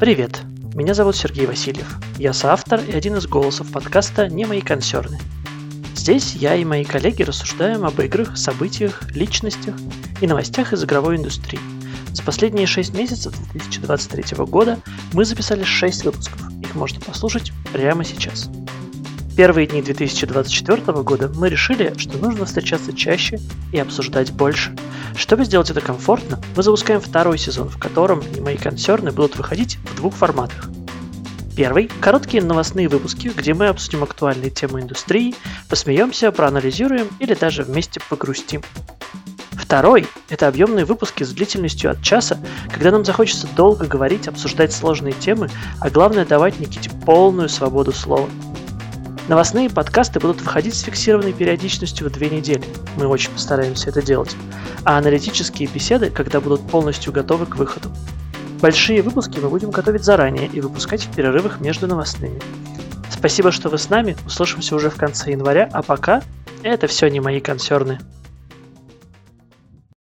Привет, меня зовут Сергей Васильев. Я соавтор и один из голосов подкаста «Не мои консерны». Здесь я и мои коллеги рассуждаем об играх, событиях, личностях и новостях из игровой индустрии. За последние 6 месяцев 2023 года мы записали 6 выпусков. Их можно послушать прямо сейчас. Первые дни 2024 года мы решили, что нужно встречаться чаще и обсуждать больше. Чтобы сделать это комфортно, мы запускаем второй сезон, в котором мои консерны будут выходить в двух форматах. Первый – короткие новостные выпуски, где мы обсудим актуальные темы индустрии, посмеемся, проанализируем или даже вместе погрустим. Второй – это объемные выпуски с длительностью от часа, когда нам захочется долго говорить, обсуждать сложные темы, а главное давать Никите полную свободу слова – Новостные подкасты будут выходить с фиксированной периодичностью в две недели. Мы очень постараемся это делать. А аналитические беседы, когда будут полностью готовы к выходу. Большие выпуски мы будем готовить заранее и выпускать в перерывах между новостными. Спасибо, что вы с нами. Услышимся уже в конце января, а пока это все не мои консерны.